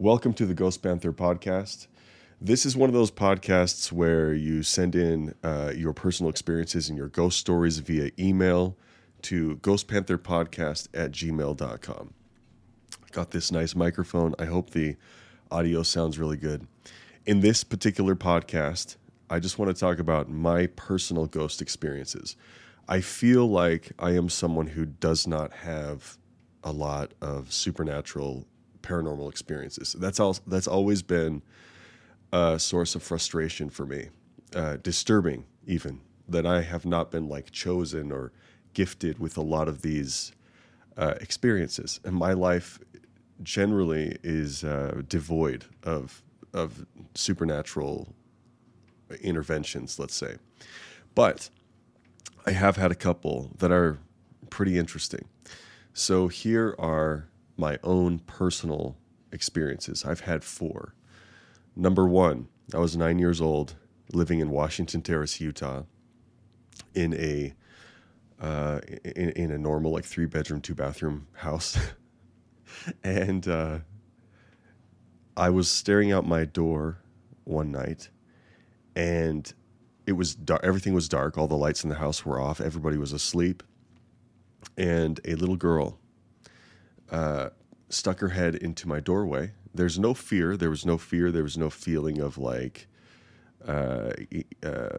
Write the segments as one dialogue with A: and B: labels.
A: Welcome to the Ghost Panther podcast. This is one of those podcasts where you send in uh, your personal experiences and your ghost stories via email to ghostpantherpodcast at gmail.com. Got this nice microphone. I hope the audio sounds really good. In this particular podcast, I just want to talk about my personal ghost experiences. I feel like I am someone who does not have a lot of supernatural paranormal experiences. That's all that's always been a source of frustration for me. Uh, disturbing even that I have not been like chosen or gifted with a lot of these uh, experiences. And my life generally is uh, devoid of of supernatural interventions, let's say. But I have had a couple that are pretty interesting. So here are my own personal experiences. I've had four. Number one, I was nine years old, living in Washington Terrace, Utah, in a uh, in, in, a normal like three bedroom, two bathroom house, and uh, I was staring out my door one night, and it was dark. Everything was dark. All the lights in the house were off. Everybody was asleep, and a little girl uh, stuck her head into my doorway. There's no fear. There was no fear. There was no feeling of like, uh, uh,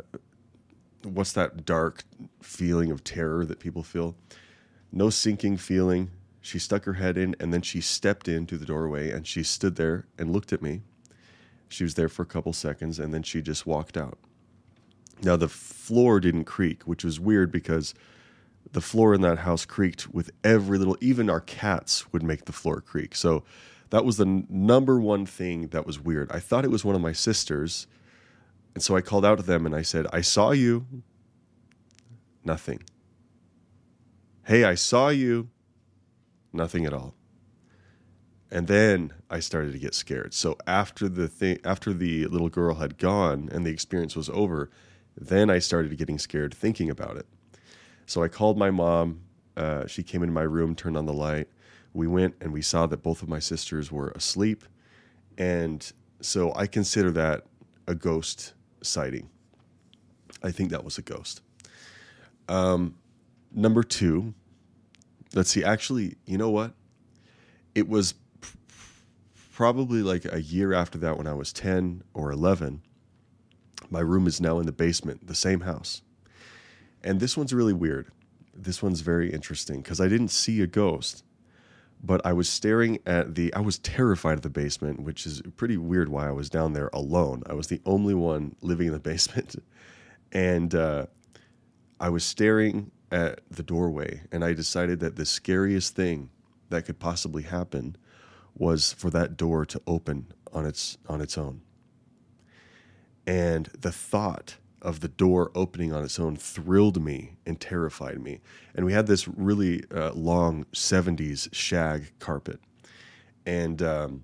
A: what's that dark feeling of terror that people feel? No sinking feeling. She stuck her head in and then she stepped into the doorway and she stood there and looked at me. She was there for a couple seconds and then she just walked out. Now, the floor didn't creak, which was weird because the floor in that house creaked with every little, even our cats would make the floor creak. So that was the n- number one thing that was weird. I thought it was one of my sisters. And so I called out to them and I said, I saw you. Nothing. Hey, I saw you. Nothing at all. And then I started to get scared. So after the thing, after the little girl had gone and the experience was over, then I started getting scared thinking about it. So I called my mom. Uh, she came into my room, turned on the light. We went and we saw that both of my sisters were asleep. And so I consider that a ghost sighting. I think that was a ghost. Um, number two, let's see. Actually, you know what? It was p- probably like a year after that when I was 10 or 11. My room is now in the basement, the same house. And this one's really weird. This one's very interesting because I didn't see a ghost, but I was staring at the. I was terrified of the basement, which is pretty weird why I was down there alone. I was the only one living in the basement. And uh, I was staring at the doorway, and I decided that the scariest thing that could possibly happen was for that door to open on its on its own. And the thought of the door opening on its own thrilled me and terrified me. And we had this really uh, long 70s shag carpet. And um,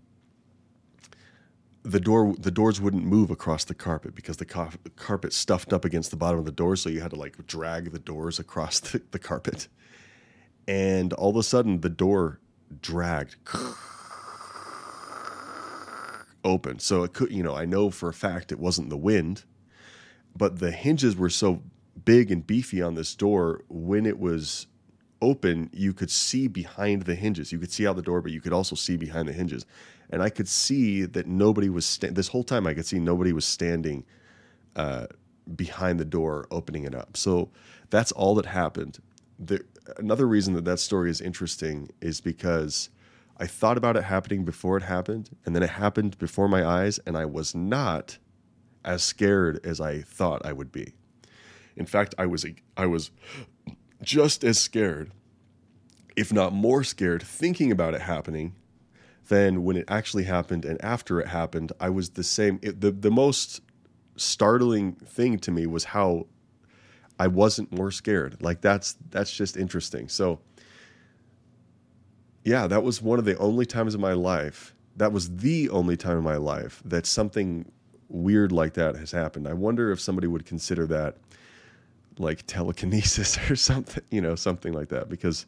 A: the door the doors wouldn't move across the carpet because the ca- carpet stuffed up against the bottom of the door so you had to like drag the doors across the, the carpet and all of a sudden the door dragged open so it could you know i know for a fact it wasn't the wind but the hinges were so big and beefy on this door when it was open you could see behind the hinges. You could see out the door but you could also see behind the hinges. And i could see that nobody was sta- this whole time i could see nobody was standing uh, behind the door opening it up. So that's all that happened. The, another reason that that story is interesting is because i thought about it happening before it happened and then it happened before my eyes and i was not as scared as I thought I would be. In fact, I was I was just as scared, if not more scared, thinking about it happening than when it actually happened and after it happened. I was the same. It, the the most startling thing to me was how I wasn't more scared. Like that's that's just interesting. So yeah, that was one of the only times in my life. That was the only time in my life that something weird like that has happened. I wonder if somebody would consider that like telekinesis or something, you know, something like that. Because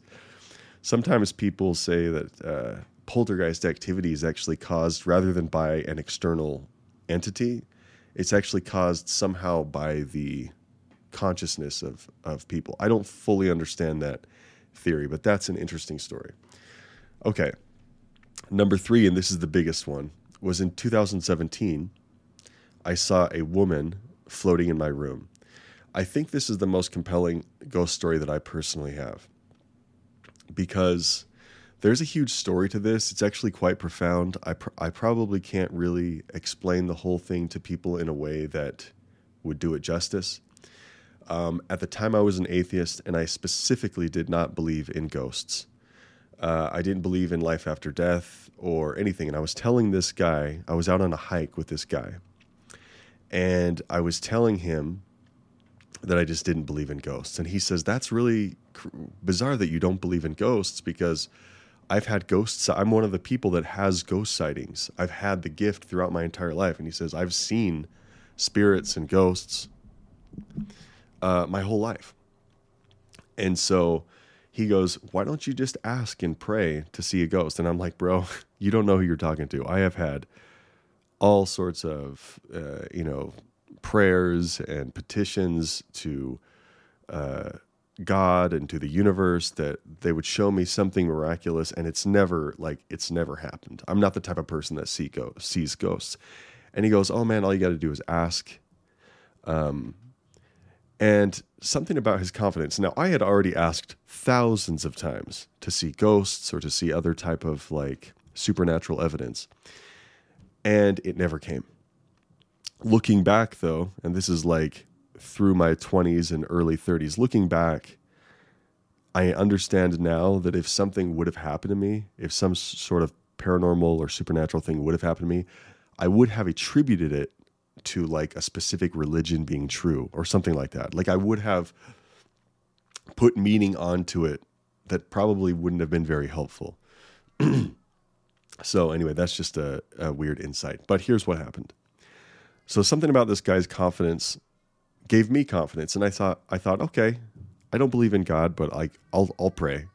A: sometimes people say that uh, poltergeist activity is actually caused rather than by an external entity, it's actually caused somehow by the consciousness of of people. I don't fully understand that theory, but that's an interesting story. Okay. Number 3 and this is the biggest one was in 2017 I saw a woman floating in my room. I think this is the most compelling ghost story that I personally have because there's a huge story to this. It's actually quite profound. I, pr- I probably can't really explain the whole thing to people in a way that would do it justice. Um, at the time, I was an atheist, and I specifically did not believe in ghosts. Uh, I didn't believe in life after death or anything. And I was telling this guy, I was out on a hike with this guy, and I was telling him that I just didn't believe in ghosts. And he says, That's really cr- bizarre that you don't believe in ghosts because I've had ghosts. I'm one of the people that has ghost sightings. I've had the gift throughout my entire life. And he says, I've seen spirits and ghosts uh, my whole life. And so he goes, Why don't you just ask and pray to see a ghost? And I'm like, Bro, you don't know who you're talking to. I have had all sorts of, uh, you know, prayers and petitions to uh, God and to the universe that they would show me something miraculous, and it's never like it's never happened. I'm not the type of person that see go- sees ghosts. And he goes, "Oh man, all you got to do is ask." Um, and something about his confidence. Now, I had already asked thousands of times to see ghosts or to see other type of like supernatural evidence, and it never came. Looking back though and this is like through my 20s and early 30s looking back i understand now that if something would have happened to me if some sort of paranormal or supernatural thing would have happened to me i would have attributed it to like a specific religion being true or something like that. Like i would have put meaning onto it that probably wouldn't have been very helpful so anyway that's just a, a weird insight but here's what happened so something about this guy's confidence gave me confidence, and I thought, I thought, okay, I don't believe in God, but I, I'll, I'll pray.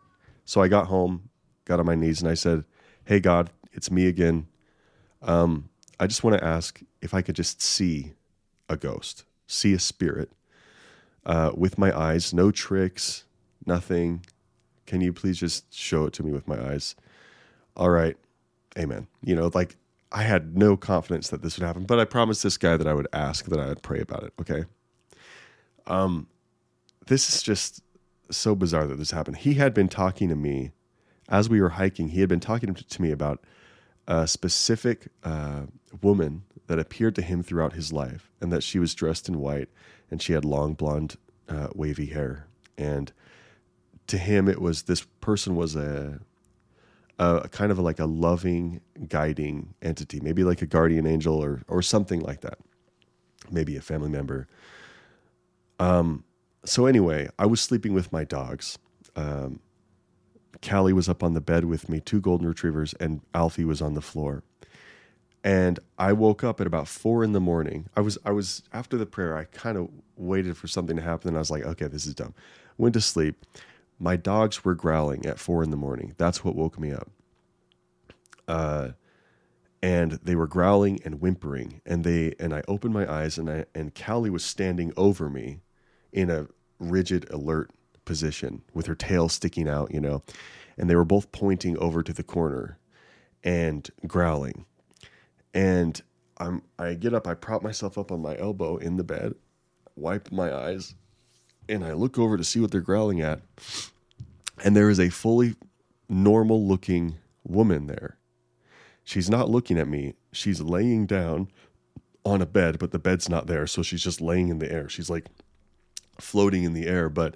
A: So I got home, got on my knees, and I said, "Hey God, it's me again. Um, I just want to ask if I could just see a ghost, see a spirit uh, with my eyes, no tricks, nothing. Can you please just show it to me with my eyes? All right, Amen. You know, like I had no confidence that this would happen, but I promised this guy that I would ask, that I would pray about it. Okay. Um, this is just so bizarre that this happened. He had been talking to me as we were hiking. He had been talking to me about a specific uh, woman that appeared to him throughout his life, and that she was dressed in white and she had long blonde, uh, wavy hair. And to him, it was this person was a a, kind of like a loving, guiding entity, maybe like a guardian angel or or something like that, maybe a family member. Um. So anyway, I was sleeping with my dogs. Um, Callie was up on the bed with me, two golden retrievers, and Alfie was on the floor. And I woke up at about four in the morning. I was I was after the prayer. I kind of waited for something to happen, and I was like, okay, this is dumb. Went to sleep my dogs were growling at four in the morning. That's what woke me up. Uh, and they were growling and whimpering, and they and I opened my eyes, and I and Callie was standing over me, in a rigid, alert position with her tail sticking out, you know, and they were both pointing over to the corner, and growling, and I'm I get up, I prop myself up on my elbow in the bed, wipe my eyes, and I look over to see what they're growling at. And there is a fully normal looking woman there. She's not looking at me. She's laying down on a bed, but the bed's not there. So she's just laying in the air. She's like floating in the air. But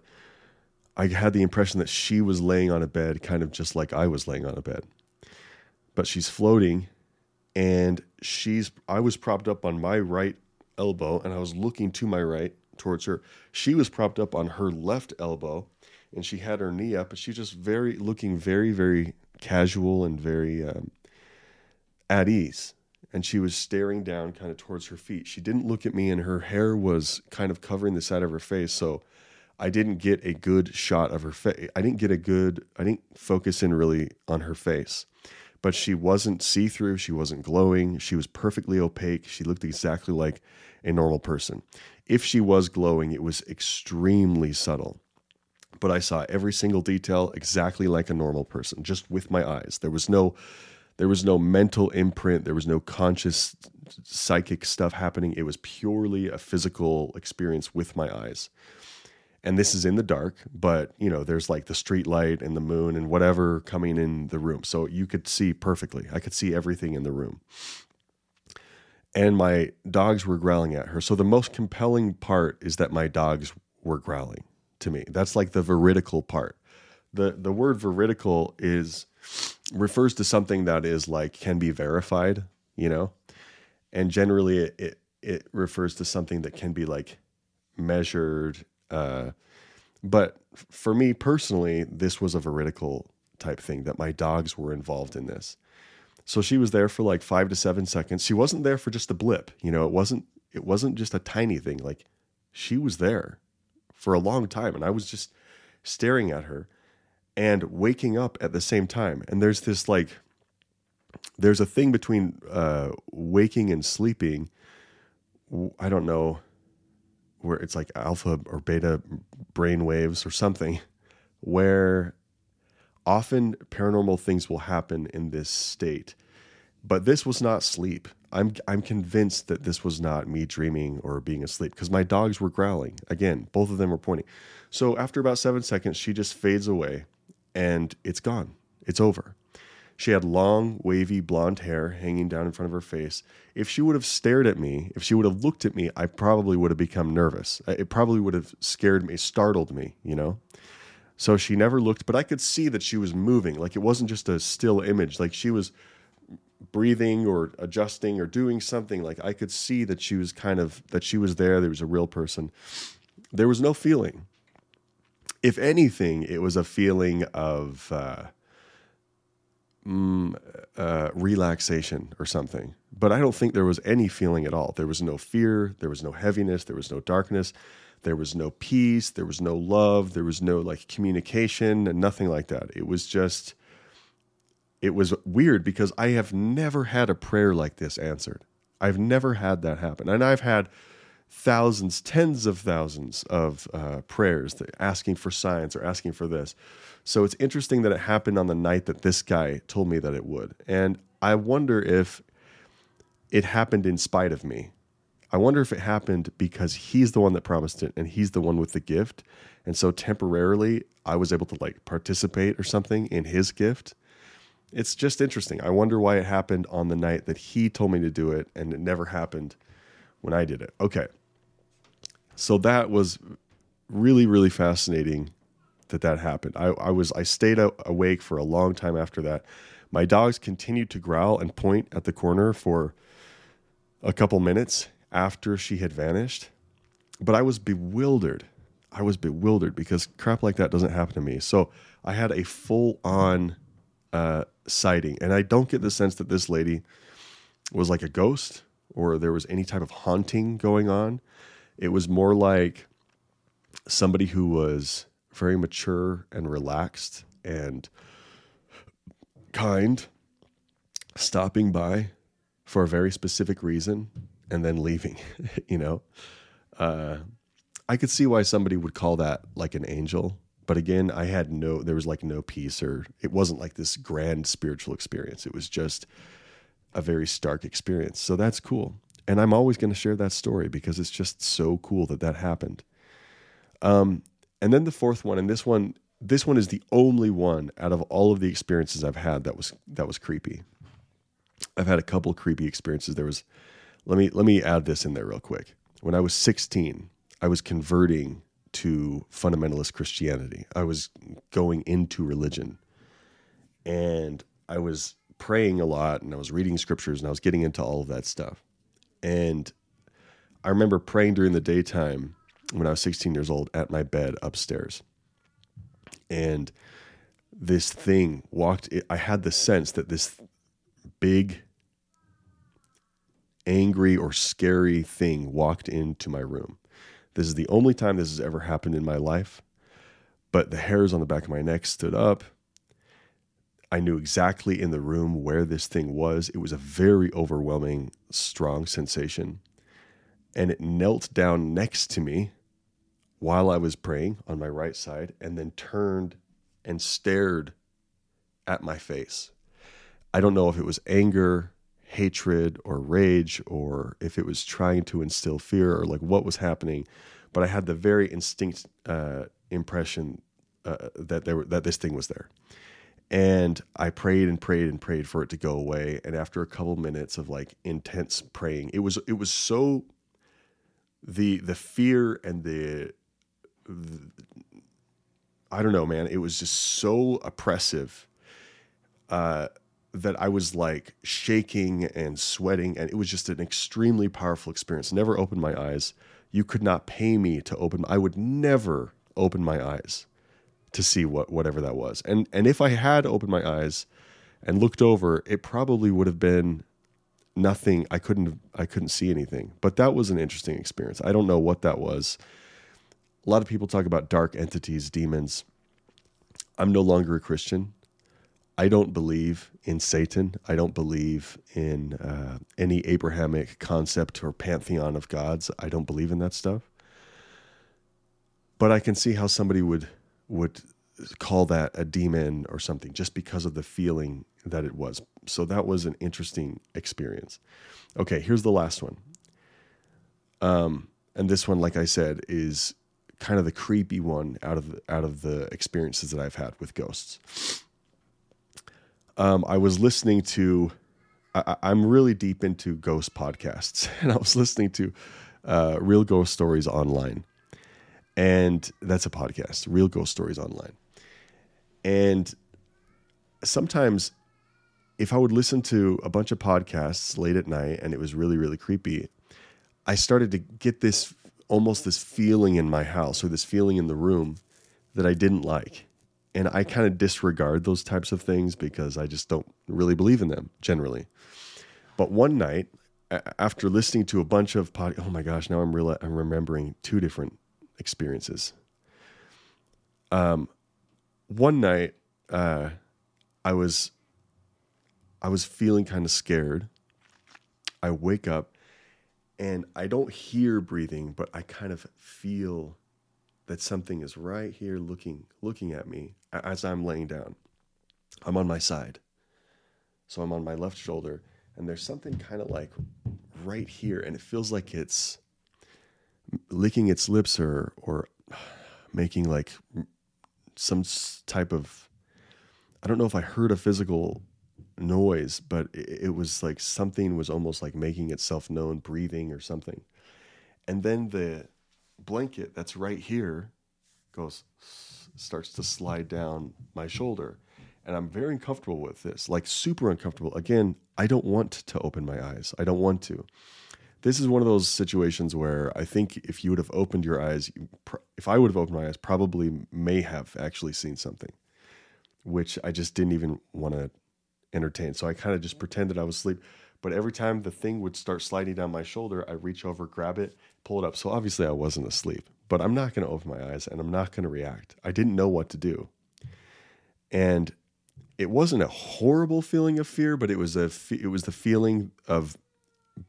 A: I had the impression that she was laying on a bed, kind of just like I was laying on a bed. But she's floating and she's, I was propped up on my right elbow and I was looking to my right towards her. She was propped up on her left elbow and she had her knee up, and she's just very looking very, very casual and very um, at ease. And she was staring down kind of towards her feet. She didn't look at me, and her hair was kind of covering the side of her face. So I didn't get a good shot of her face. I didn't get a good, I didn't focus in really on her face. but she wasn't see through. She wasn't glowing. She was perfectly opaque. She looked exactly like a normal person. If she was glowing, it was extremely subtle. But I saw every single detail exactly like a normal person, just with my eyes. There was no there was no mental imprint, there was no conscious psychic stuff happening. It was purely a physical experience with my eyes and this is in the dark but you know there's like the street light and the moon and whatever coming in the room so you could see perfectly i could see everything in the room and my dogs were growling at her. So the most compelling part is that my dogs were growling to me. That's like the veridical part. The the word veridical is refers to something that is like can be verified you know? And generally it, it, it refers to something that can be like measured uh, but for me personally, this was a veridical type thing that my dogs were involved in this. So she was there for like five to seven seconds. She wasn't there for just a blip, you know. It wasn't. It wasn't just a tiny thing. Like she was there for a long time, and I was just staring at her and waking up at the same time. And there's this like, there's a thing between uh, waking and sleeping. I don't know where it's like alpha or beta brain waves or something, where often paranormal things will happen in this state. But this was not sleep. I'm I'm convinced that this was not me dreaming or being asleep because my dogs were growling. Again, both of them were pointing. So after about 7 seconds she just fades away and it's gone. It's over. She had long, wavy blonde hair hanging down in front of her face. If she would have stared at me, if she would have looked at me, I probably would have become nervous. It probably would have scared me, startled me, you know? So she never looked, but I could see that she was moving. Like it wasn't just a still image. Like she was breathing or adjusting or doing something. Like I could see that she was kind of, that she was there. There was a real person. There was no feeling. If anything, it was a feeling of, uh, mm, uh, relaxation or something. But I don't think there was any feeling at all. There was no fear. There was no heaviness. There was no darkness. There was no peace. There was no love. There was no like communication and nothing like that. It was just, it was weird because I have never had a prayer like this answered. I've never had that happen. And I've had thousands, tens of thousands of uh, prayers asking for signs or asking for this. So it's interesting that it happened on the night that this guy told me that it would. And I wonder if it happened in spite of me. I wonder if it happened because he's the one that promised it and he's the one with the gift. And so temporarily I was able to like participate or something in his gift. It's just interesting. I wonder why it happened on the night that he told me to do it and it never happened when I did it. Okay. So that was really, really fascinating that that happened. I, I was I stayed awake for a long time after that. My dogs continued to growl and point at the corner for a couple minutes after she had vanished, but I was bewildered. I was bewildered because crap like that doesn't happen to me. So I had a full on uh, sighting, and I don't get the sense that this lady was like a ghost or there was any type of haunting going on. It was more like somebody who was very mature and relaxed and kind, stopping by for a very specific reason and then leaving, you know. Uh, I could see why somebody would call that like an angel, but again, I had no, there was like no peace or it wasn't like this grand spiritual experience. It was just a very stark experience. So that's cool and I'm always going to share that story because it's just so cool that that happened. Um, and then the fourth one, and this one, this one is the only one out of all of the experiences I've had that was that was creepy. I've had a couple creepy experiences. There was, let me let me add this in there real quick. When I was 16, I was converting to fundamentalist Christianity. I was going into religion, and I was praying a lot, and I was reading scriptures, and I was getting into all of that stuff. And I remember praying during the daytime when I was 16 years old at my bed upstairs. And this thing walked, I had the sense that this big, angry, or scary thing walked into my room. This is the only time this has ever happened in my life. But the hairs on the back of my neck stood up. I knew exactly in the room where this thing was. It was a very overwhelming, strong sensation. And it knelt down next to me while I was praying on my right side and then turned and stared at my face. I don't know if it was anger, hatred, or rage, or if it was trying to instill fear or like what was happening, but I had the very instinct uh, impression uh, that there were, that this thing was there. And I prayed and prayed and prayed for it to go away. And after a couple minutes of like intense praying, it was it was so the the fear and the, the I don't know, man. It was just so oppressive uh, that I was like shaking and sweating, and it was just an extremely powerful experience. Never opened my eyes. You could not pay me to open. I would never open my eyes to see what whatever that was. And and if I had opened my eyes and looked over, it probably would have been nothing. I couldn't I couldn't see anything. But that was an interesting experience. I don't know what that was. A lot of people talk about dark entities, demons. I'm no longer a Christian. I don't believe in Satan. I don't believe in uh, any Abrahamic concept or pantheon of gods. I don't believe in that stuff. But I can see how somebody would would call that a demon or something just because of the feeling that it was. So that was an interesting experience. Okay, here's the last one. Um, and this one, like I said, is kind of the creepy one out of out of the experiences that I've had with ghosts. Um, I was listening to. I, am really deep into ghost podcasts, and I was listening to uh, Real Ghost Stories Online, and that's a podcast, Real Ghost Stories Online. And sometimes, if I would listen to a bunch of podcasts late at night and it was really, really creepy, I started to get this almost this feeling in my house or this feeling in the room that I didn't like. And I kind of disregard those types of things because I just don't really believe in them generally. But one night, after listening to a bunch of pod, oh my gosh, now I'm real, I'm remembering two different experiences. Um, one night, uh, I was, I was feeling kind of scared. I wake up, and I don't hear breathing, but I kind of feel that something is right here, looking, looking at me as I'm laying down. I'm on my side, so I'm on my left shoulder, and there's something kind of like right here, and it feels like it's licking its lips or or making like some type of I don't know if I heard a physical noise, but it, it was like something was almost like making itself known, breathing or something. And then the blanket that's right here goes starts to slide down my shoulder and I'm very uncomfortable with this, like super uncomfortable. Again, I don't want to open my eyes. I don't want to this is one of those situations where I think if you would have opened your eyes, if I would have opened my eyes, probably may have actually seen something, which I just didn't even want to entertain. So I kind of just pretended I was asleep. But every time the thing would start sliding down my shoulder, I reach over, grab it, pull it up. So obviously I wasn't asleep, but I'm not going to open my eyes and I'm not going to react. I didn't know what to do. And it wasn't a horrible feeling of fear, but it was a it was the feeling of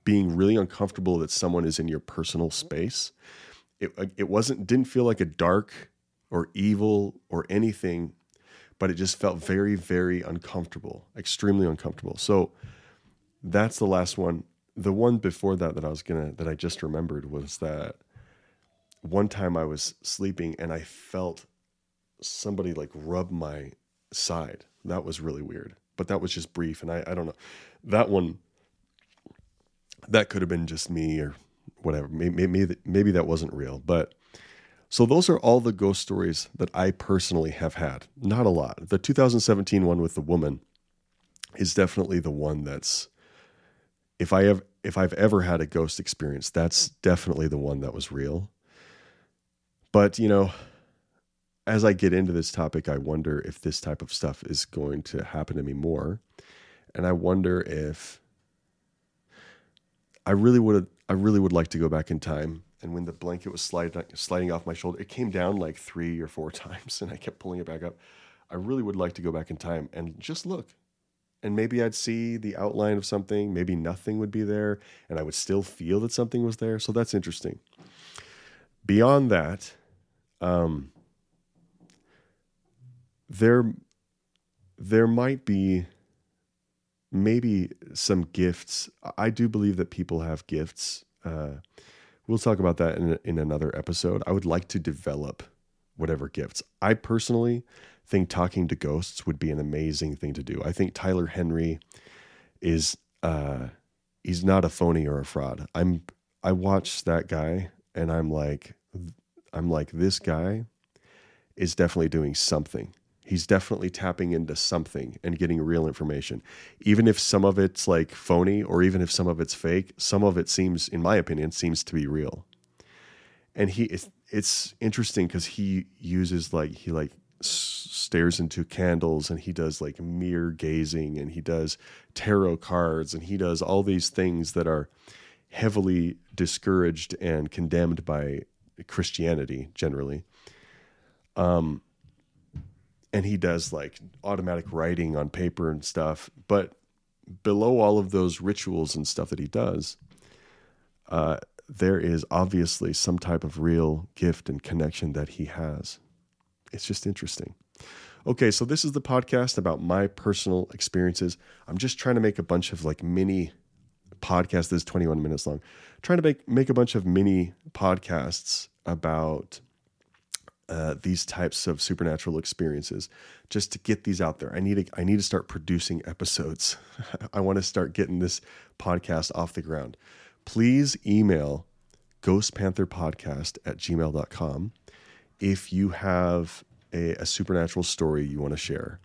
A: being really uncomfortable that someone is in your personal space. It uh, it wasn't didn't feel like a dark or evil or anything, but it just felt very very uncomfortable, extremely uncomfortable. So that's the last one. The one before that that I was gonna that I just remembered was that one time I was sleeping and I felt somebody like rub my side. That was really weird, but that was just brief, and I I don't know. That one that could have been just me or whatever. Maybe, maybe, maybe that wasn't real. But so those are all the ghost stories that I personally have had. Not a lot. The 2017 one with the woman is definitely the one that's if I have if I've ever had a ghost experience, that's definitely the one that was real. But, you know, as I get into this topic, I wonder if this type of stuff is going to happen to me more. And I wonder if I really would I really would like to go back in time. And when the blanket was sliding sliding off my shoulder, it came down like three or four times, and I kept pulling it back up. I really would like to go back in time and just look. And maybe I'd see the outline of something. Maybe nothing would be there, and I would still feel that something was there. So that's interesting. Beyond that, um, there there might be maybe some gifts. I do believe that people have gifts. Uh, we'll talk about that in, in another episode. I would like to develop whatever gifts. I personally think talking to ghosts would be an amazing thing to do. I think Tyler Henry is uh, he's not a phony or a fraud. I'm I watch that guy and I'm like I'm like this guy is definitely doing something he's definitely tapping into something and getting real information. Even if some of it's like phony or even if some of it's fake, some of it seems, in my opinion, seems to be real. And he, it's, it's interesting because he uses like, he like stares into candles and he does like mirror gazing and he does tarot cards and he does all these things that are heavily discouraged and condemned by Christianity generally. Um, and he does like automatic writing on paper and stuff. But below all of those rituals and stuff that he does, uh, there is obviously some type of real gift and connection that he has. It's just interesting. Okay, so this is the podcast about my personal experiences. I'm just trying to make a bunch of like mini podcasts. This is 21 minutes long. trying to make make a bunch of mini podcasts about uh, these types of supernatural experiences just to get these out there. I need to, I need to start producing episodes. I want to start getting this podcast off the ground. Please email ghostpantherpodcast at gmail.com if you have a, a supernatural story you want to share.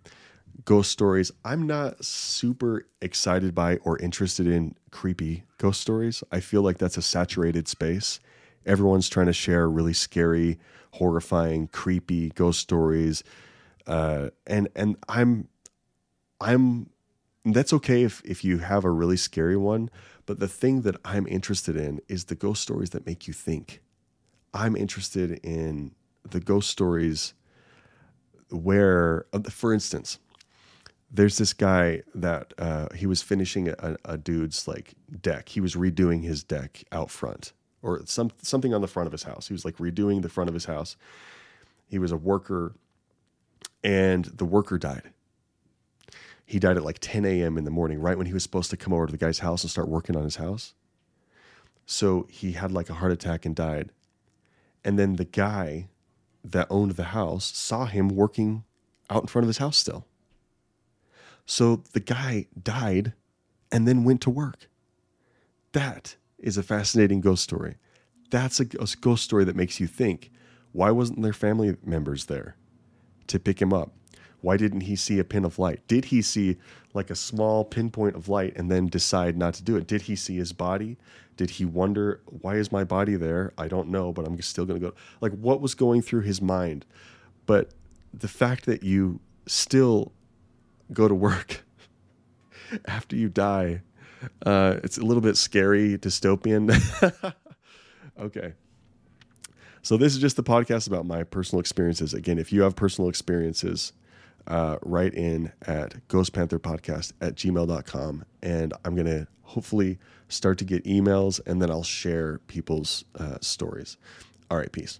A: Ghost stories, I'm not super excited by or interested in creepy ghost stories. I feel like that's a saturated space. Everyone's trying to share really scary horrifying, creepy ghost stories. Uh, and and I'm I'm that's okay if if you have a really scary one, but the thing that I'm interested in is the ghost stories that make you think. I'm interested in the ghost stories where, uh, for instance, there's this guy that uh, he was finishing a, a, dude's like deck. He was redoing his deck out front, or some something on the front of his house. He was like redoing the front of his house. He was a worker, and the worker died. He died at like 10 a.m. in the morning, right when he was supposed to come over to the guy's house and start working on his house. So he had like a heart attack and died. And then the guy that owned the house saw him working out in front of his house still. So the guy died and then went to work. That is a fascinating ghost story. That's a, ghost story that makes you think why wasn't there family members there to pick him up? Why didn't he see a pin of light? Did he see like a small pinpoint of light and then decide not to do it? Did he see his body? Did he wonder, why is my body there? I don't know, but I'm still going to go. Like, what was going through his mind? But the fact that you still go to work after you die uh, it's a little bit scary, dystopian. okay. So this is just the podcast about my personal experiences. Again, if you have personal experiences, uh, write in at ghostpantherpodcast at gmail.com. And I'm going to hopefully start to get emails and then I'll share people's uh, stories. All right, peace.